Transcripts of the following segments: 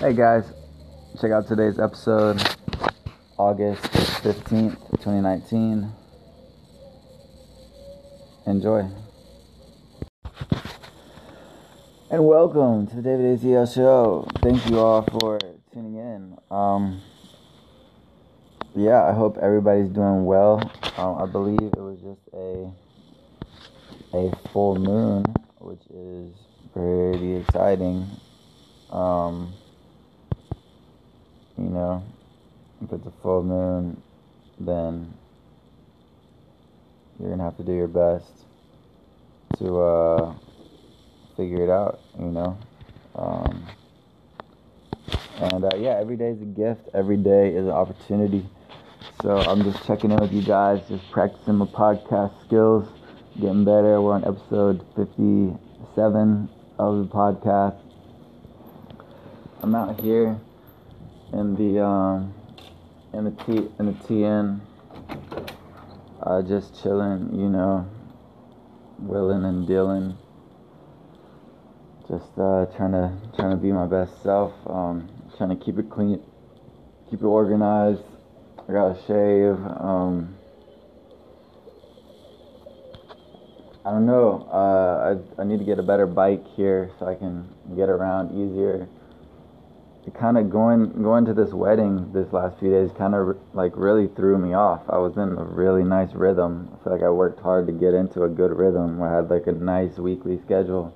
Hey guys, check out today's episode, August 15th, 2019. Enjoy. And welcome to the David AZL show. Thank you all for tuning in. Um, yeah, I hope everybody's doing well. Um, I believe it was just a a full moon, which is pretty exciting. Um, you know, if it's a full moon, then you're gonna have to do your best to uh, figure it out, you know. Um, and uh, yeah, every day is a gift. Every day is an opportunity. So I'm just checking in with you guys, just practicing my podcast skills, getting better. We're on episode 57 of the podcast. I'm out here in the um, in the T in the TN, uh, just chilling, you know, willing and dealing. Just uh, trying to trying to be my best self. Um, trying to keep it clean, keep it organized. I got to shave. Um, I don't know. Uh, I, I need to get a better bike here so I can get around easier. Kind of going going to this wedding this last few days kind of like really threw me off. I was in a really nice rhythm. I feel like I worked hard to get into a good rhythm. I had like a nice weekly schedule,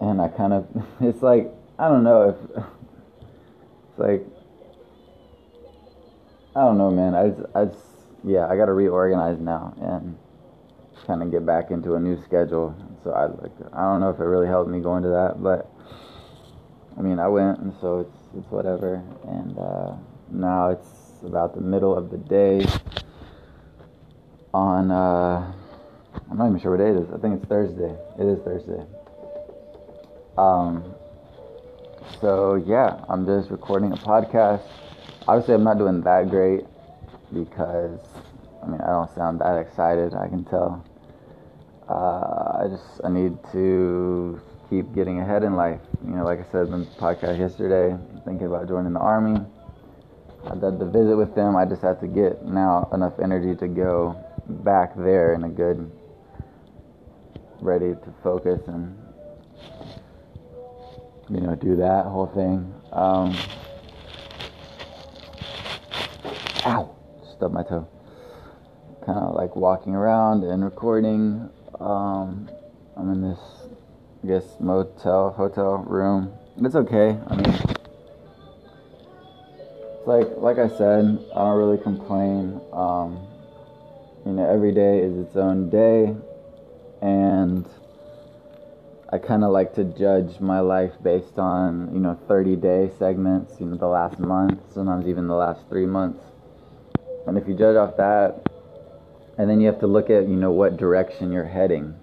and I kind of it's like I don't know if it's like I don't know, man. I just, I just, yeah, I got to reorganize now and kind of get back into a new schedule. So I like, I don't know if it really helped me going to that, but I mean, I went, and so it's it's whatever. And uh, now it's about the middle of the day. On, uh, I'm not even sure what day it is. I think it's Thursday. It is Thursday. Um. So yeah, I'm just recording a podcast obviously I'm not doing that great because I mean I don't sound that excited. I can tell. Uh, I just I need to keep getting ahead in life. You know, like I said in the podcast yesterday, thinking about joining the army. I did the visit with them. I just have to get now enough energy to go back there in a good, ready to focus and you know do that whole thing. Um, ow, stubbed my toe. Kind of like walking around and recording. Um, I'm in this, I guess, motel, hotel room. It's okay. I mean, it's like, like I said, I don't really complain. Um, you know, every day is its own day, and I kind of like to judge my life based on, you know, 30 day segments, you know, the last month, sometimes even the last three months. And if you judge off that, and then you have to look at, you know, what direction you're heading.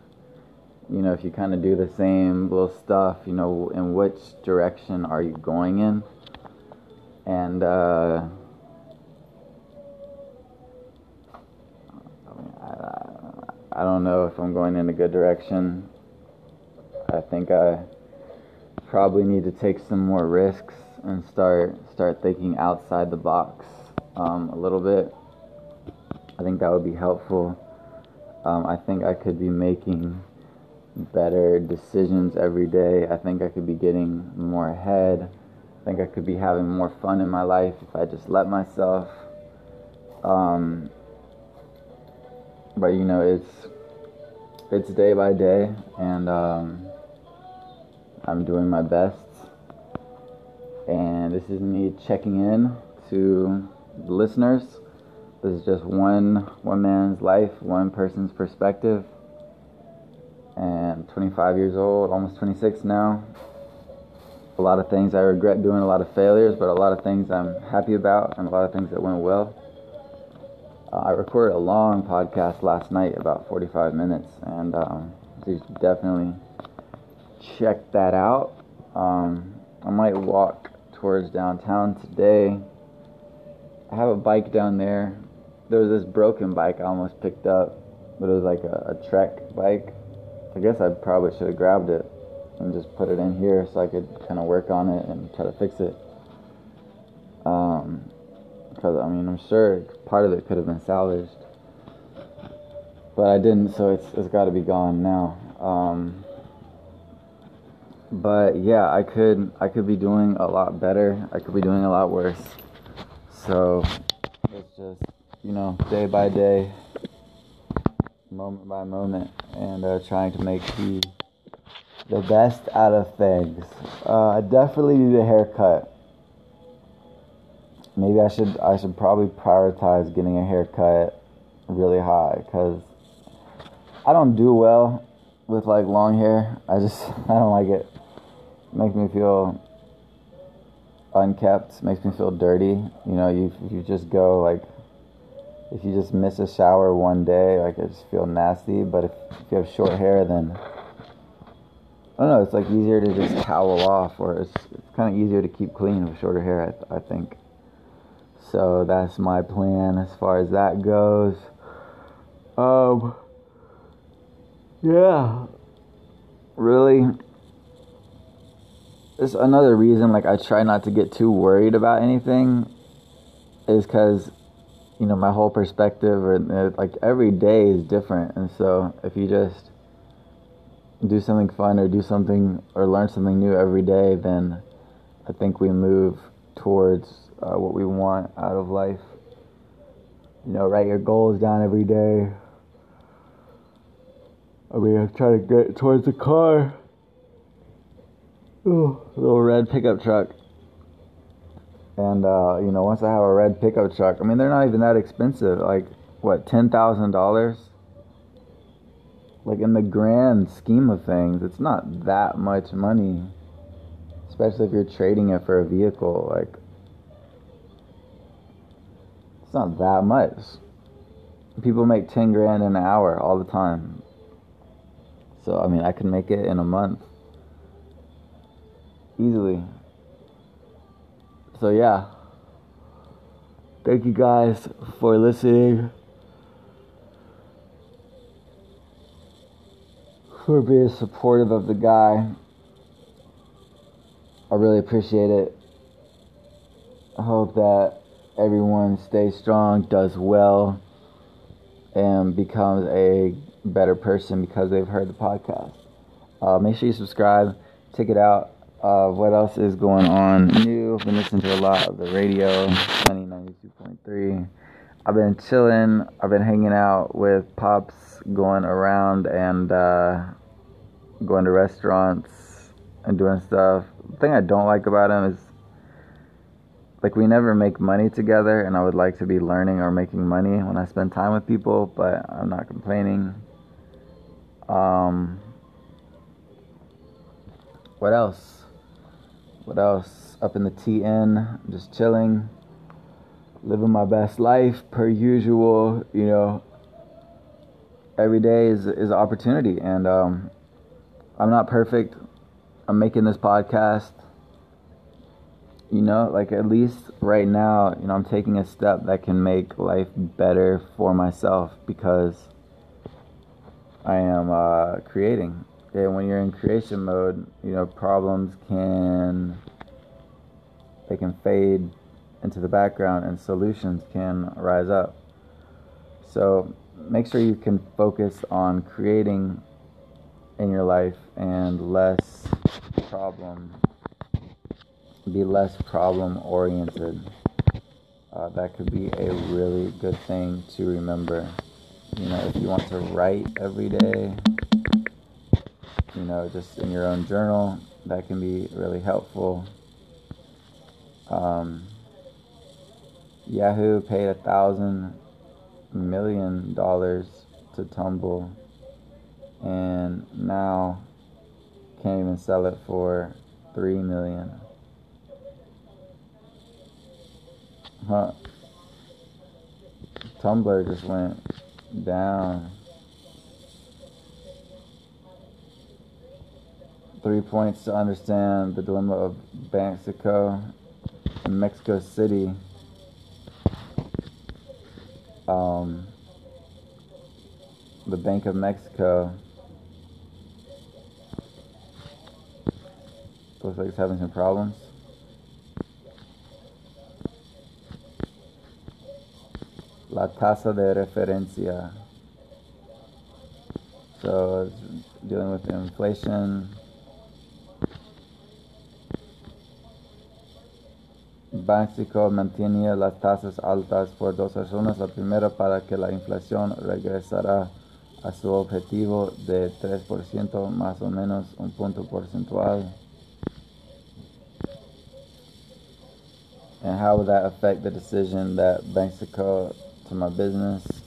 You know, if you kind of do the same little stuff, you know, in which direction are you going in? And, uh, I, don't know if I'm going in a good direction. I think I probably need to take some more risks and start start thinking outside the box um, a little bit. I think that would be helpful. Um, I think I could be making better decisions every day. I think I could be getting more ahead. I think I could be having more fun in my life if I just let myself. Um, but you know, it's it's day by day, and um, I'm doing my best. And this is me checking in to listeners. This is just one one man's life, one person's perspective. And 25 years old, almost 26 now. A lot of things I regret doing, a lot of failures, but a lot of things I'm happy about, and a lot of things that went well. Uh, I recorded a long podcast last night, about 45 minutes, and um, definitely check that out. Um, I might walk towards downtown today I have a bike down there. There was this broken bike I almost picked up, but it was like a, a Trek bike. I guess I probably should have grabbed it. and just put it in here so I could kind of work on it and try to fix it. Um, because I mean, I'm sure part of it could have been salvaged, but I didn't, so it's it's got to be gone now. Um, but yeah, I could I could be doing a lot better. I could be doing a lot worse. So it's just you know day by day, moment by moment, and uh, trying to make the the best out of things. Uh, I definitely need a haircut. Maybe I should I should probably prioritize getting a haircut really high because I don't do well with like long hair. I just I don't like it. it makes me feel unkept. Makes me feel dirty. You know, you you just go like if you just miss a shower one day, like I just feel nasty. But if, if you have short hair, then I don't know. It's like easier to just towel off, or it's, it's kind of easier to keep clean with shorter hair. I, I think. So that's my plan as far as that goes. Um. Yeah. Really. It's another reason. Like I try not to get too worried about anything. Is because you know my whole perspective or uh, like every day is different. And so if you just do something fun or do something or learn something new every day then i think we move towards uh, what we want out of life. You know write your goals down every day. I mean i'm trying to get towards the car. Ooh, little red pickup truck and uh, you know, once I have a red pickup truck, I mean, they're not even that expensive. Like what, ten thousand dollars? Like in the grand scheme of things, it's not that much money. Especially if you're trading it for a vehicle, like it's not that much. People make ten grand an hour all the time. So I mean, I can make it in a month easily so yeah. Thank you guys for listening. For being supportive of the guy. I really appreciate it. I hope that everyone stays strong does well and becomes a better person because they've heard the podcast. Uh, make sure you subscribe. Check it out. Uh, what else is going on? New? I've been listening to a lot of the radio, Sunny 92.3. I've been chilling. I've been hanging out with Pops, going around and uh, going to restaurants and doing stuff. The thing I don't like about him is like we never make money together, and I would like to be learning or making money when I spend time with people, but I'm not complaining. Um, what else? What else? Up in the TN, I'm just chilling, living my best life per usual. You know, every day is is an opportunity, and um, I'm not perfect. I'm making this podcast. You know, like at least right now, you know, I'm taking a step that can make life better for myself because I am uh, creating okay, when you're in creation mode, you know, problems can they can fade into the background and solutions can rise up. So make sure you can focus on creating in your life and less problem be less problem oriented. Uh, that could be a really good thing to remember. You know, if you want to write every day, you know, just in your own journal. That can be really helpful. Um, Yahoo paid a thousand million dollars to Tumblr, and now can't even sell it for three million. Huh. Tumblr just went down. Three points to understand the dilemma of Mexico and Mexico City. Um, the Bank of Mexico Looks like it's having some problems. La tasa de referencia. So it's dealing with inflation. Banxico mantiene las tasas altas por dos razones. La primera para que la inflación regresará a su objetivo de 3% más o menos un punto porcentual. And how would that affect the decision that Banxico to my business?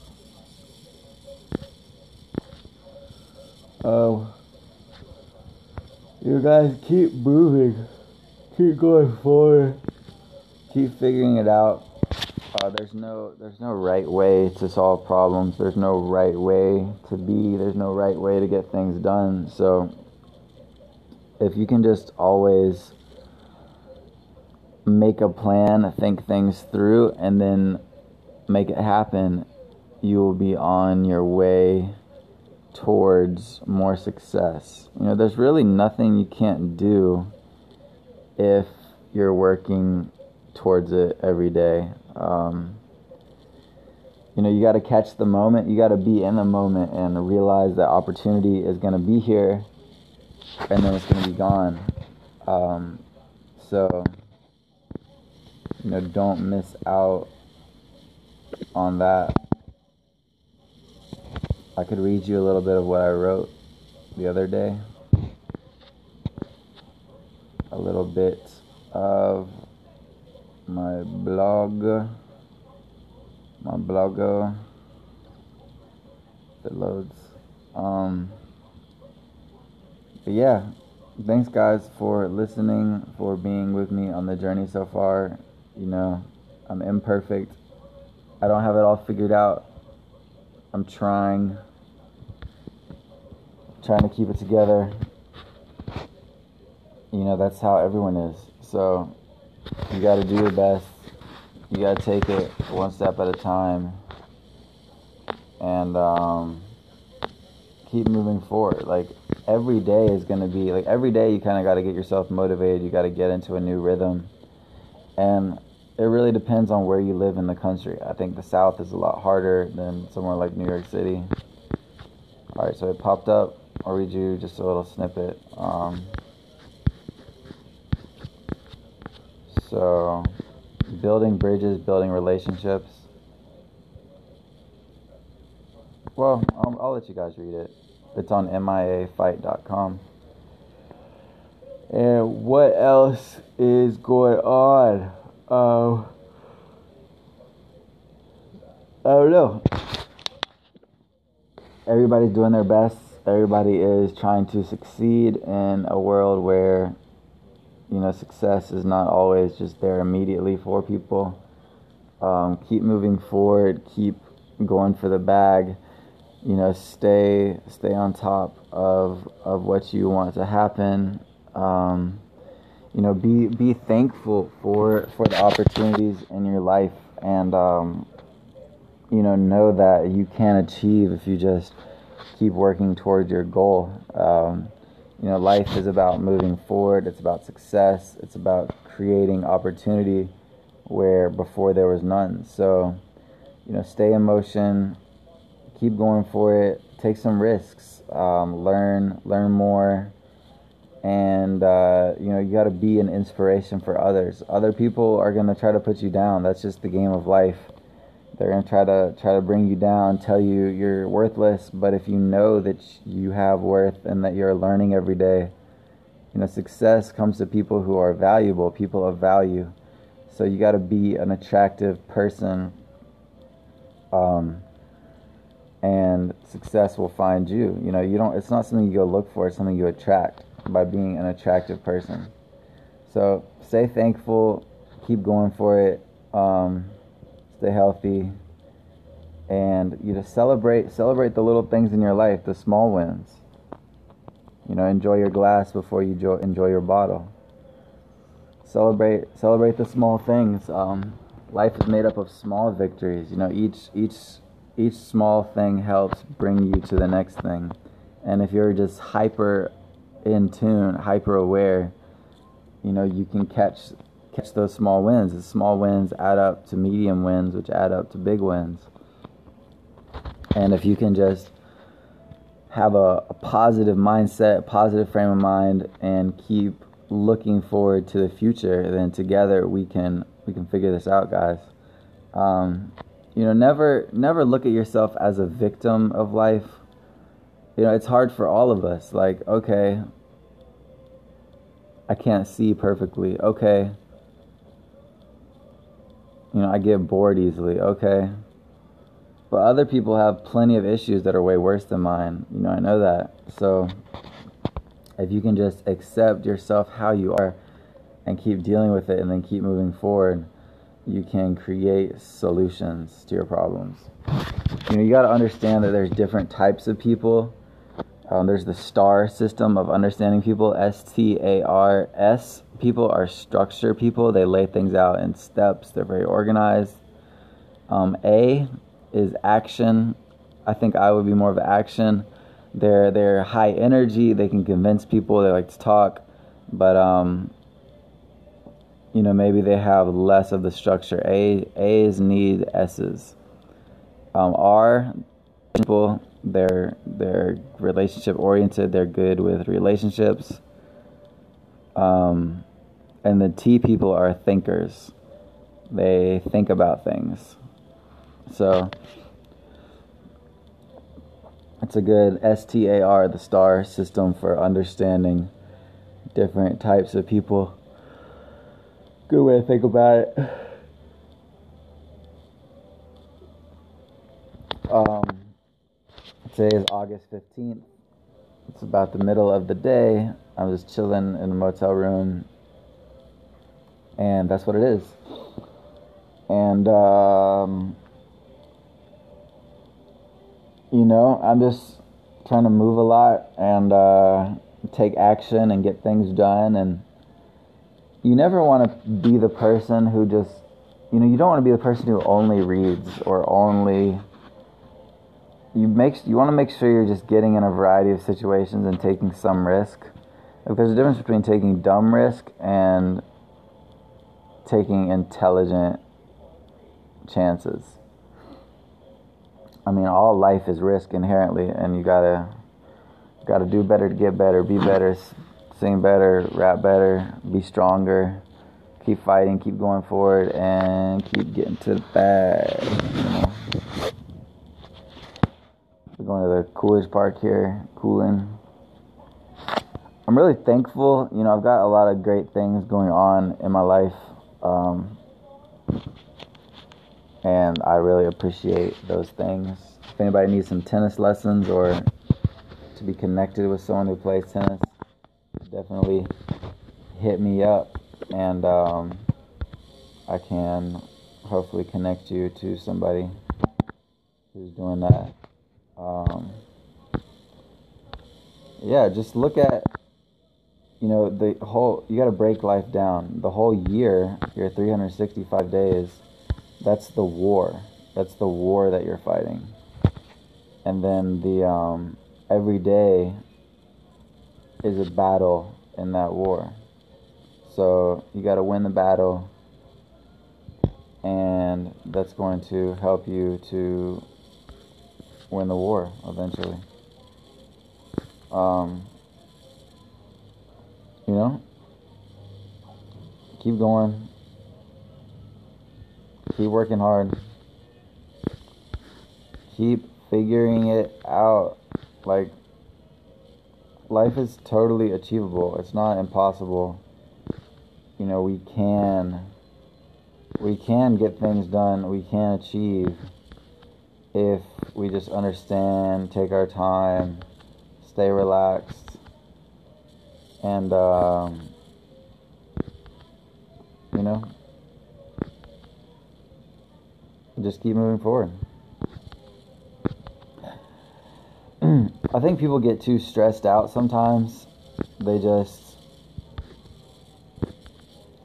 Oh, you guys keep moving, keep going forward, keep figuring it out. Uh, there's no there's no right way to solve problems. There's no right way to be. There's no right way to get things done. So if you can just always make a plan, think things through, and then make it happen, you will be on your way towards more success. You know, there's really nothing you can't do if you're working towards it every day. Um, you know, you got to catch the moment. You got to be in the moment and realize that opportunity is going to be here and then it's going to be gone. Um, so, you know, don't miss out on that. I could read you a little bit of what I wrote the other day. A little bit of my blog, my blogger. It loads. Um, but yeah, thanks guys for listening, for being with me on the journey so far. You know, I'm imperfect. I don't have it all figured out. I'm trying, trying to keep it together. You know, that's how everyone is. So, you got to do your best. You got to take it one step at a time. And um, keep moving forward. Like, every day is going to be, like, every day you kind of got to get yourself motivated. You got to get into a new rhythm. And it really depends on where you live in the country. I think the South is a lot harder than somewhere like New York City. All right, so it popped up. I'll read you just a little snippet. Um, so, building bridges, building relationships. Well, I'll, I'll let you guys read it. It's on miafight.com. And what else is going on? Um, I don't know. Everybody's doing their best. Everybody is trying to succeed in a world where, you know, success is not always just there immediately for people. Um, keep moving forward. Keep going for the bag. You know, stay stay on top of of what you want to happen. Um, you know be be thankful for for the opportunities in your life and um, you know know that you can achieve if you just keep working towards your goal um, you know life is about moving forward. It's about success. It's about creating opportunity where before there was none. So you know stay in motion. Keep going for it. Take some risks. Um, learn learn more. And uh, you know you got to be an inspiration for others. Other people are to try to put you down. That's just the game of life they're going to try to try to bring you down tell you you're worthless. But if you know that you have worth and that you're learning every day you know success comes to people who are valuable people of value. So you got to be an attractive person um, and success will find you. You know you don't it's not something you go look for it's something you attract by being an attractive person. So stay thankful, keep going for it, um, stay healthy, and you just celebrate celebrate the little things in your life, the small wins. You know, enjoy your glass before you enjoy, enjoy your bottle. Celebrate celebrate the small things. Um, life is made up of small victories. You know, each each each small thing helps bring you to the next thing. And if you're just hyper in tune, hyper aware, you know, you can catch catch those small wins. The small wins add up to medium wins, which add up to big wins. And if you can just have a, a positive mindset, a positive frame of mind, and keep looking forward to the future, then together we can we can figure this out, guys. Um, you know, never never look at yourself as a victim of life. You know, it's hard for all of us. Like, okay, I can't see perfectly. Okay. You know, I get bored easily. Okay. But other people have plenty of issues that are way worse than mine. You know, I know that. So if you can just accept yourself how you are and keep dealing with it and then keep moving forward, you can create solutions to your problems. You know, you got to understand that there's different types of people. Um, there's the STAR system of understanding people, S T A R S. People are structure people, they lay things out in steps, they're very organized. Um, a is action. I think I would be more of action. They're they're high energy. They can convince people. They like to talk, but um, you know maybe they have less of the structure. A A's need S's. Um, R people they're they're relationship oriented. They're good with relationships. Um, and the T people are thinkers. They think about things. So it's a good STAR, the STAR system for understanding different types of people. Good way to think about it. Um, today is August 15th. It's about the middle of the day. I'm just chilling in a motel room, and that's what it is. And um, you know, I'm just trying to move a lot and uh, take action and get things done. And you never want to be the person who just, you know, you don't want to be the person who only reads or only. You make you want to make sure you're just getting in a variety of situations and taking some risk. Like there's a difference between taking dumb risk and taking intelligent chances. I mean, all life is risk inherently, and you gotta gotta do better to get better, be better, sing better, rap better, be stronger, keep fighting, keep going forward, and keep getting to the bag. You know? We're going to the Coolidge Park here, cooling. I'm really thankful. You know, I've got a lot of great things going on in my life. Um, and I really appreciate those things. If anybody needs some tennis lessons or to be connected with someone who plays tennis, definitely hit me up, and um, I can hopefully connect you to somebody who's doing that. Um, yeah, just look at you know the whole. You got to break life down. The whole year, your 365 days that's the war. That's the war that you're fighting. And then the um, every day is a battle in that war. So you got to win the battle, and that's going to help you to win the war eventually. Um, you know, keep going, Keep working hard. Keep figuring it out. Like, life is totally achievable. It's not impossible. You know, we can we can get things done. We can achieve if we just understand, take our time, stay relaxed, and um, you know, just keep moving forward. I think people get too stressed out sometimes. They just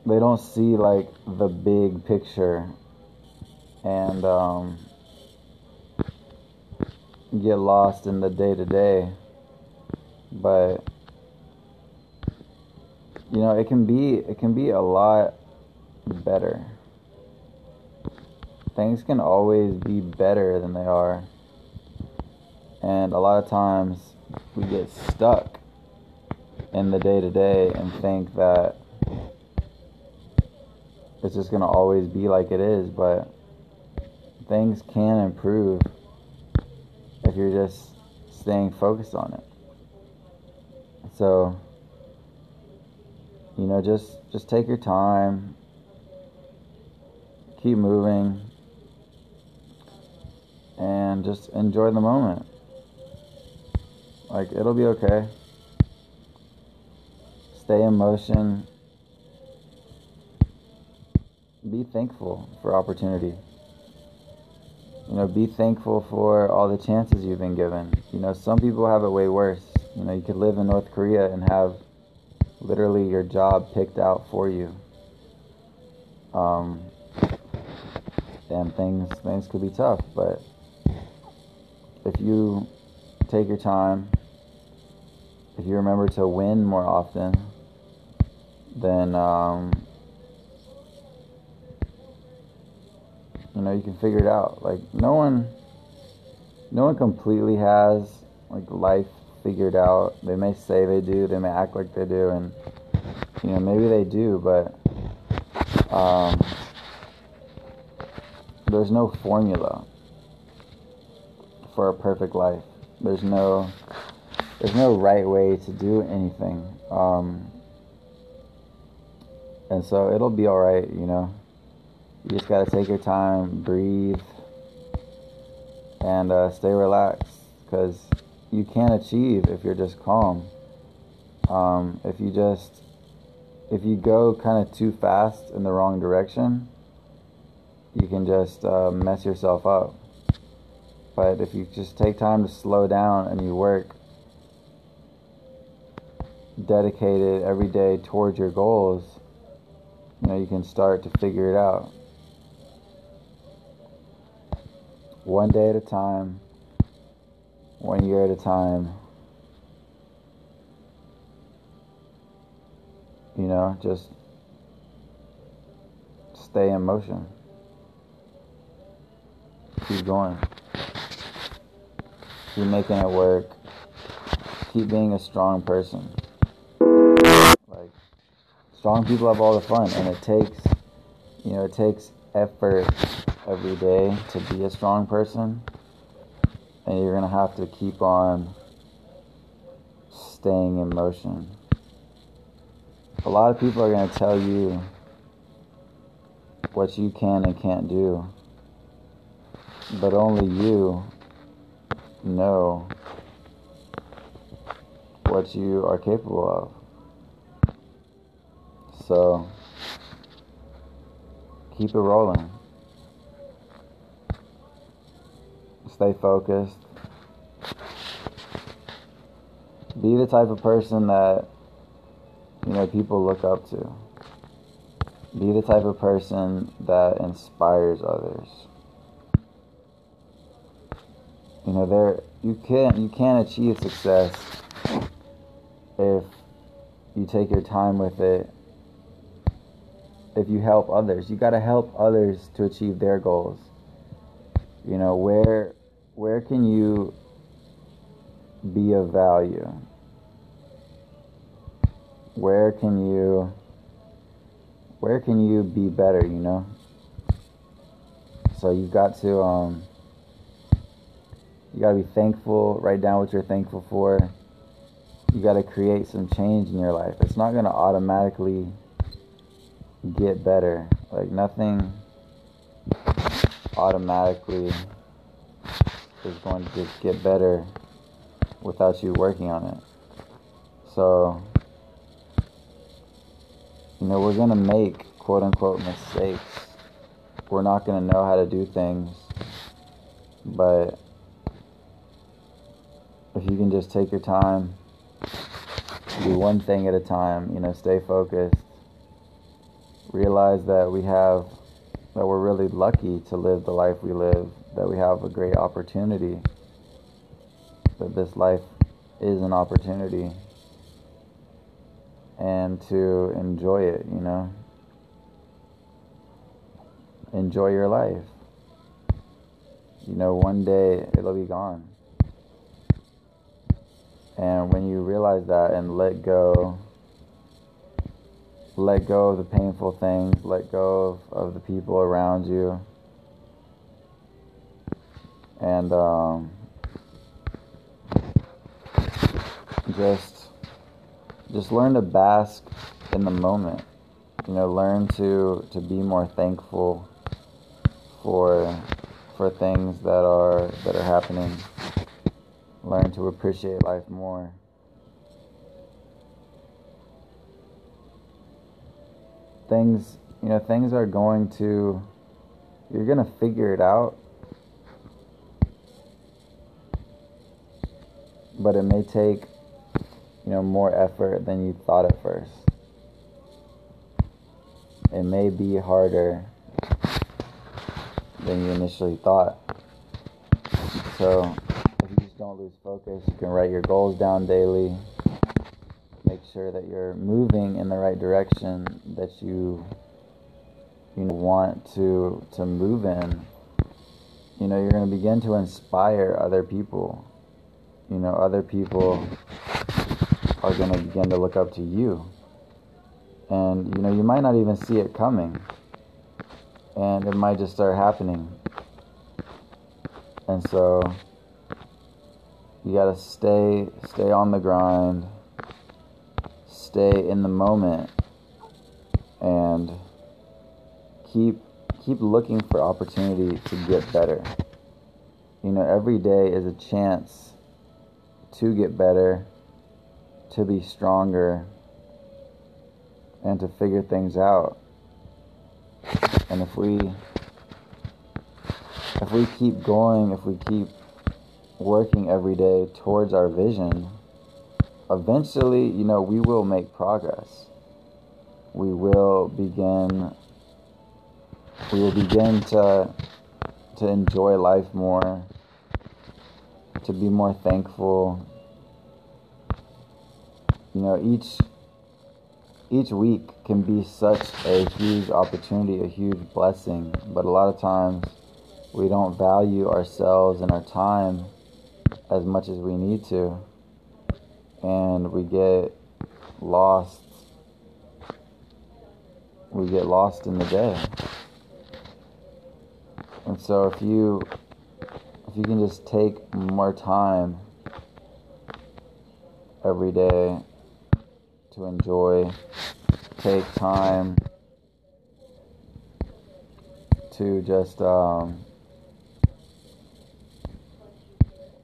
they don't see like the big picture and um, get lost in the day to day. But you know, it can be it can be a lot better. Things can always be better than they are. And a lot of times we get stuck in the day to day and think that it's just going to always be like it is, but things can improve you're just staying focused on it. So, you know, just just take your time, keep moving, and just enjoy the moment. Like it'll be okay. Stay in motion. Be thankful for opportunity. You know, be thankful for all the chances you've been given. You know, some people have it way worse. You know, you could live in North Korea and have literally your job picked out for you. Um, and things things could be tough, but if you take your time, if you remember to win more often, then um, you know you can figure it out. Like no one, no one completely has like life figured out. They may say they do, they may act like they do, and you know maybe they do, but um, there's no formula for a perfect life. There's no there's no right way to do anything. Um, and so it'll be all right, you know. You just gotta take your time, breathe, and uh, stay relaxed because you can't achieve if you're just calm. Um, if you just if you go kind of too fast in the wrong direction, you can just uh, mess yourself up. But if you just take time to slow down and you work dedicated every day towards your goals, you know, you can start to figure it out. One day at a time, one year at a time. You know, just stay in motion. Keep going. Keep making it work. Keep being a strong person. Like, strong people have all the fun, and it takes, you know, it takes effort every day to be a strong person. And you're going to have to keep on staying in motion. A lot of people are going to tell you what you can and can't do, but only you know what you are capable of. So, keep it rolling. Stay focused. Be the type of person that you know people look up to. Be the type of person that inspires others. You know, there you can't you can't achieve success if you take your time with it. If you help others, you got to help others to achieve their goals. You know, where where can you be of value? Where can you where can you be better, you know? So you've got to um you got to be thankful, write down what you're thankful for. You got to create some change in your life. It's not going to automatically get better. Like nothing automatically is going to just get better without you working on it. So, you know, we're going to make quote unquote mistakes. We're not going to know how to do things. But if you can just take your time, do one thing at a time, you know, stay focused, realize that we have, that we're really lucky to live the life we live, that we have a great opportunity, that this life is an opportunity. and to enjoy it, you know. Enjoy your life. You know, one day it'll be gone. And when you realize that and let go, let go of the painful things, let go of, of the people around you, and um, just just learn to bask in the moment. You know, learn to to be more thankful for for things that are that are happening. Learn to appreciate life more. Things, you know, things are going to you're going to figure it out. But it may take you know, more effort than you thought at first. It may be harder than you initially thought. So, if you just don't lose focus, you can write your goals down daily. Make sure that you're moving in the right direction that you you want to to move in. You know, you're going to begin to inspire other people. You know, other people are going to begin to look up to you. And, you know, you might not even see it coming. And it might just start happening. And so you got to stay stay on the grind. Stay in the moment and keep keep looking for opportunity to get better. You know, every day is a chance to get better to be stronger and to figure things out. And if we if we keep going, if we keep working every day towards our vision, eventually, you know, we will make progress. We will begin we will begin to to enjoy life more, to be more thankful, you know each each week can be such a huge opportunity a huge blessing but a lot of times we don't value ourselves and our time as much as we need to and we get lost we get lost in the day. And so if you if you can just take more time every day to enjoy, take time to just, um,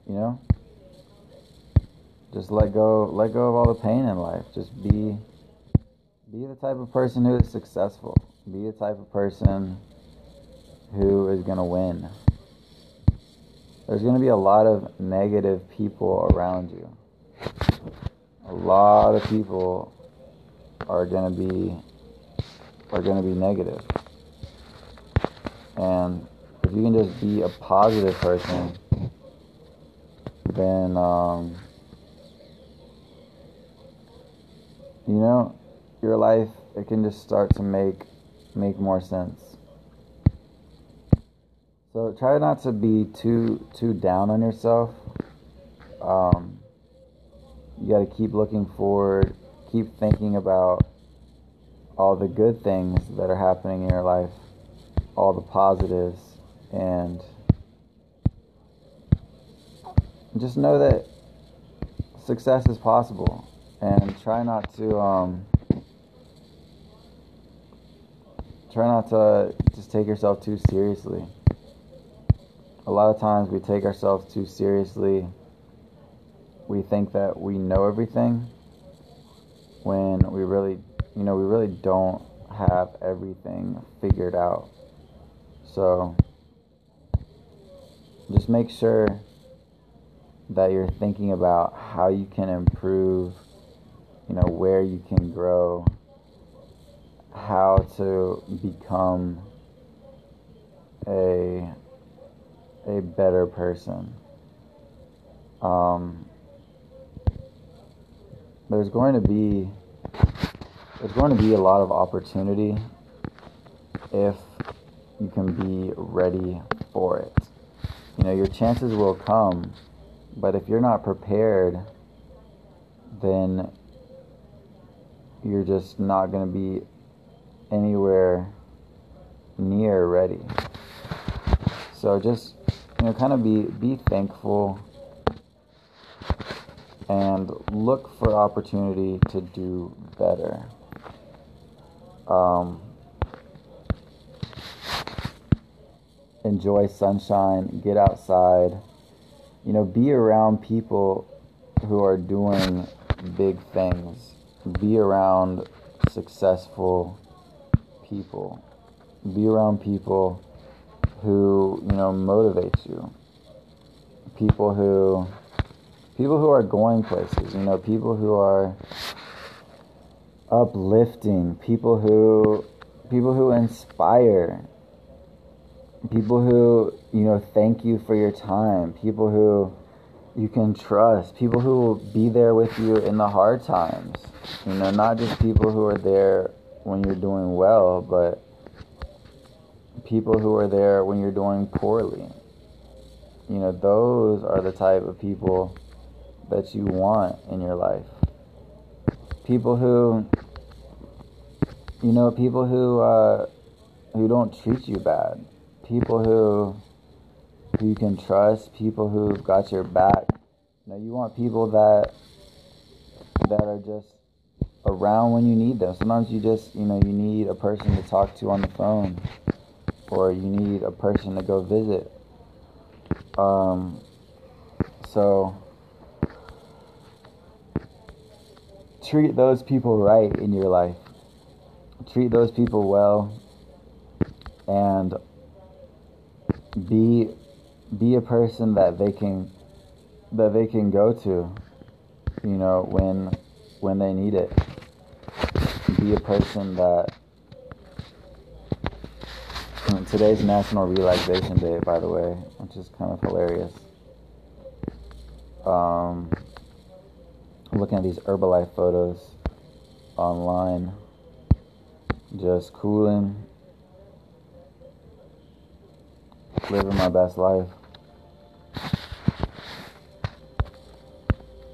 you know, just let go, let go of all the pain in life. Just be, be the type of person who is successful. Be the type of person who is to win. There's going to be a lot of negative people around you a lot of people are going to be are going to be negative. And if you can just be a positive person, then um, you know your life it can just start to make make more sense. So try not to be too too down on yourself. Um, you got to keep looking forward, keep thinking about all the good things that are happening in your life, all the positives, and just know that success is possible. And try not to um, try not to just take yourself too seriously. A lot of times we take ourselves too seriously we think that we know everything when we really, you know, we really don't have everything figured out. So just make sure that you're thinking about how you can improve, you know, where you can grow, how to become a a better person. Um, there's going to be there's going to be a lot of opportunity if you can be ready for it. You know, your chances will come, but if you're not prepared, then you're just not going to be anywhere near ready. So just you know, kind of be be thankful and look for opportunity to do better. Um, enjoy sunshine, get outside, you know, be around people who are doing big things, be around successful people, be around people who, you know, motivate you, people who people who are going places, you know, people who are uplifting, people who people who inspire, people who, you know, thank you for your time, people who you can trust, people who will be there with you in the hard times. You know, not just people who are there when you're doing well, but people who are there when you're doing poorly. You know, those are the type of people that you want in your life. People who, you know, people who uh, who don't treat you bad. People who who you can trust. People who've got your back. You know, you want people that that are just around when you need them. Sometimes you just, you know, you need a person to talk to on the phone, or you need a person to go visit. Um, so treat those people right in your life. Treat those people well and be be a person that they can that they can go to, you know, when when they need it. Be a person that today's National Relaxation Day, by the way, which is kind of hilarious. Um, looking at these Herbalife photos online, just cooling, living my best life.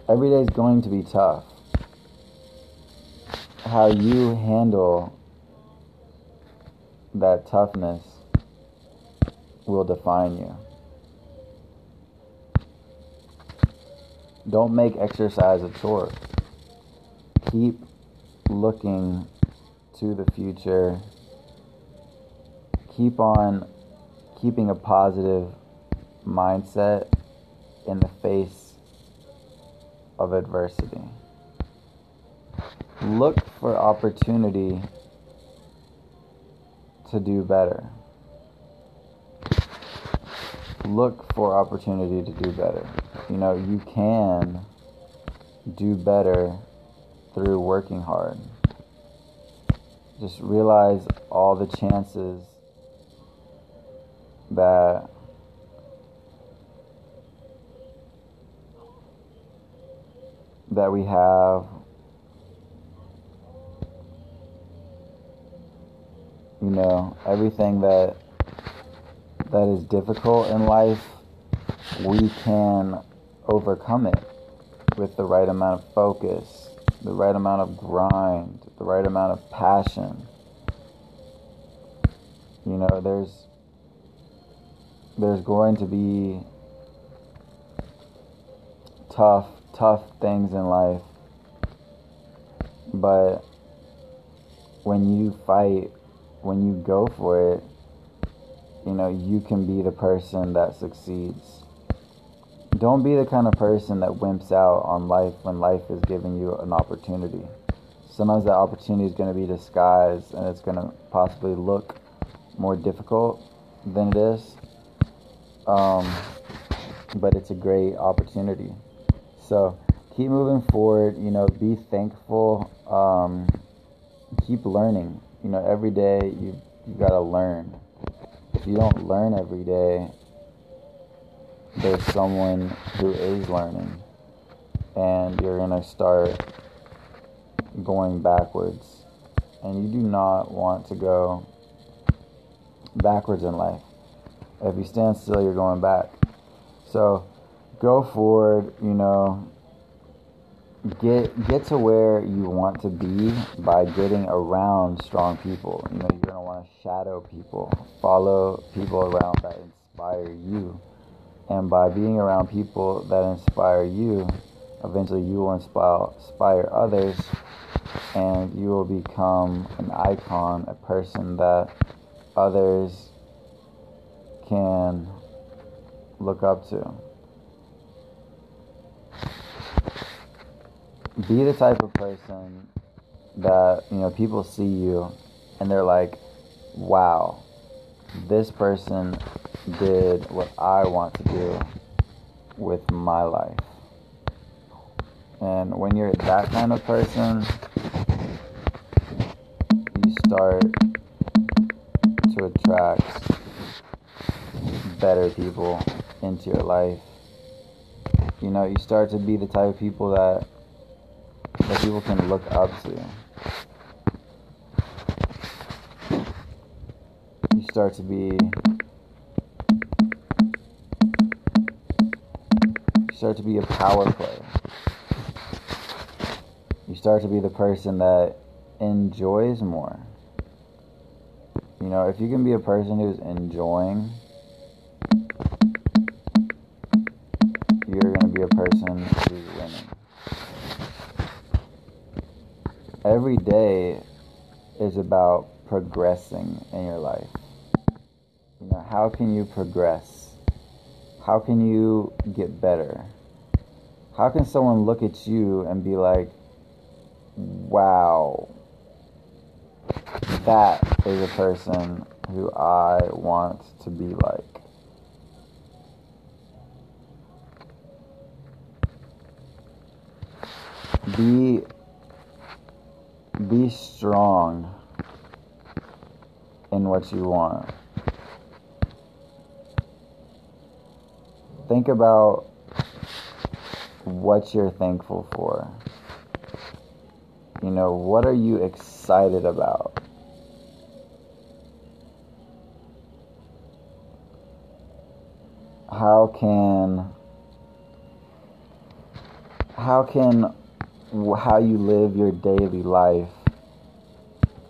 Every day is going to be tough. How you handle that toughness will define you. Don't make exercise a chore. Keep looking to the future. Keep on keeping a positive mindset in the face of adversity. Look for opportunity to do better. Look for opportunity to do better you know, you can do better through working hard. Just realize all the chances that that we have you know everything that that is difficult in life we can overcome it with the right amount of focus, the right amount of grind, the right amount of passion. You know, there's there's going to be tough, tough things in life. But when you fight, when you go for it, you know, you can be the person that succeeds. Don't be the kind of person that wimps out on life when life is giving you an opportunity. Sometimes that opportunity is going to be disguised and it's going to possibly look more difficult than it is. Um, but it's a great opportunity. So keep moving forward. You know, be thankful. Um, keep learning. You know, every day you you gotta learn. If you don't learn every day, there's someone who is learning and you're going to start going backwards and you do not want to go backwards in life. If you stand still, you're going back. So go forward, you know, get get to where you want to be by getting around strong people. You know, you're gonna want to shadow people, follow people around that inspire you, and by being around people that inspire you, eventually you will inspire inspire others, and you will become an icon, a person that others can look up to. be the type of person that you know people see you and they're like wow. This person did what i want to do with my life. And when you're that kind of person you start to attract better people into your life. You know you start to be the type of people that that people can look up to. You start to be start to be a power player. You start to be the person that enjoys more. You know, if you can be a person who's enjoying, you're going to be a person who's winning every day is about progressing in your life. You know, how can you progress? How can you get better? How can someone look at you and be like, wow, that is a person who I want to be like? Be be strong in what you want. Think about what you're thankful for. You know, what are you excited about? How can how can how you live your daily life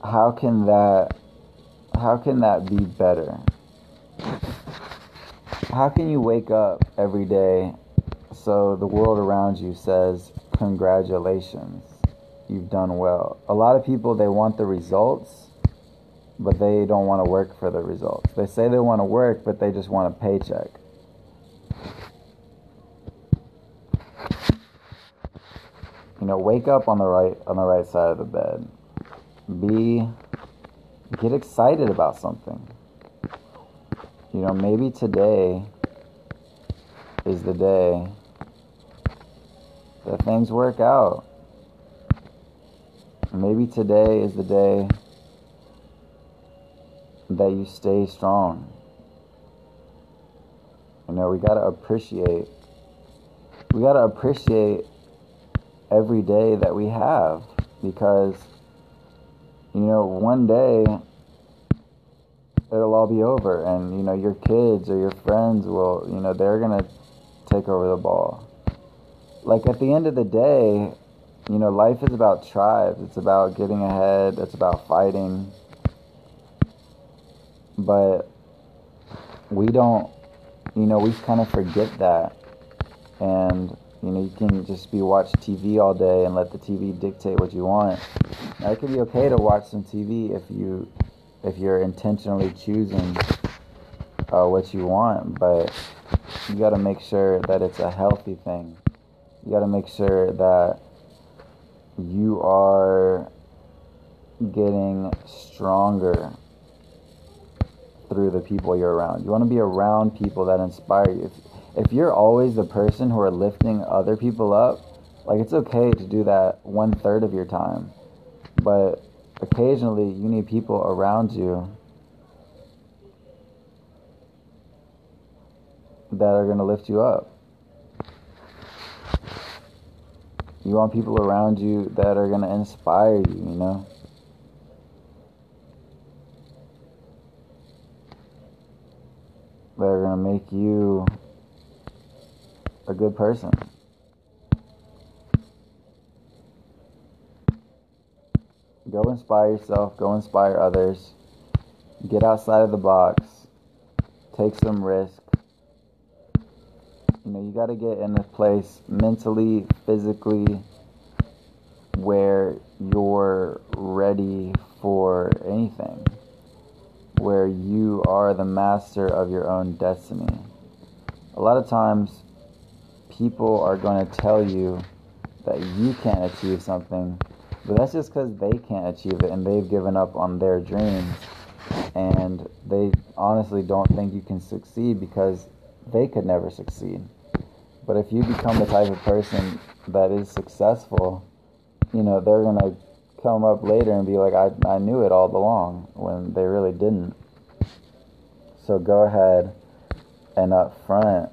how can that how can that be better how can you wake up every day so the world around you says congratulations you've done well a lot of people they want the results but they don't want to work for the results they say they want to work but they just want a paycheck you know, wake up on the right on the right side of the bed. Be get excited about something. You know, maybe today is the day that things work out. Maybe today is the day that you stay strong. You know, we got to appreciate we got to appreciate every day that we have because you know one day it'll all be over. And you know your kids or your friends will you know they're going to take over the ball. Like at the end of the day you know life is about tribes. It's about getting ahead. It's about fighting. But we don't you know we kind of forget that. And you know, you can just be watch TV all day and let the TV dictate what you want. Now, it can be okay to watch some TV if you if you're intentionally choosing uh, what you want, but you got to make sure that it's a healthy thing. You got to make sure that you are getting stronger through the people you're around. You want to be around people that inspire you. If, if you're always the person who are lifting other people up, like it's okay to do that one third of your time, but occasionally you need people around you that are going to lift you up. You want people around you that are going to inspire you, you know? That are going to make you a good person. Go inspire yourself, go inspire others, get outside of the box, take some risk. You know, you got to get in a place mentally, physically, where you're ready for anything, where you are the master of your own destiny. A lot of times, people are going to tell you that you can't achieve something, but that's just because they can't achieve it and they've given up on their dreams. And they honestly don't think you can succeed because they could never succeed. But if you become the type of person that is successful, you know, they're going to come up later and be like, I, I knew it all along when they really didn't. So go ahead and up front,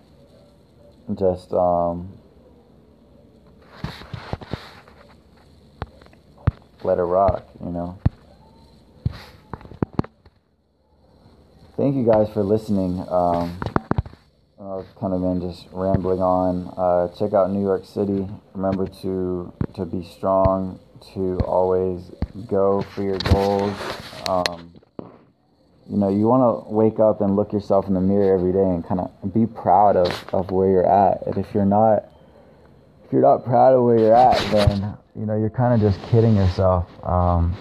just um, let it rock, you know. Thank you guys for listening. Um, I've kind of been just rambling on. Uh, check out New York City. Remember to to be strong. To always go for your goals. Um, you know, you want to wake up and look yourself in the mirror every day and kind of be proud of, of where you're at. And if you're not, if you're not proud of where you're at, then you know you're kind of just kidding yourself. Um,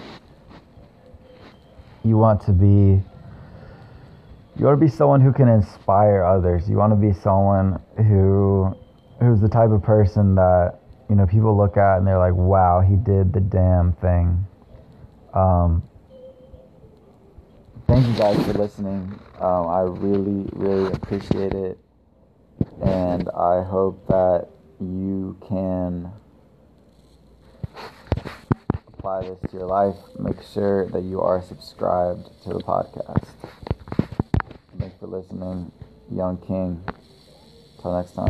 you want to be you want to be someone who can inspire others. You want to be someone who who's the type of person that you know people look at and they're like, "Wow, he did the damn thing." Um, thank you guys for listening. Um, I really, really appreciate it, and I hope that you can apply this to your life. Make sure that you are subscribed to the podcast. Thanks for listening, Young King. Till next time.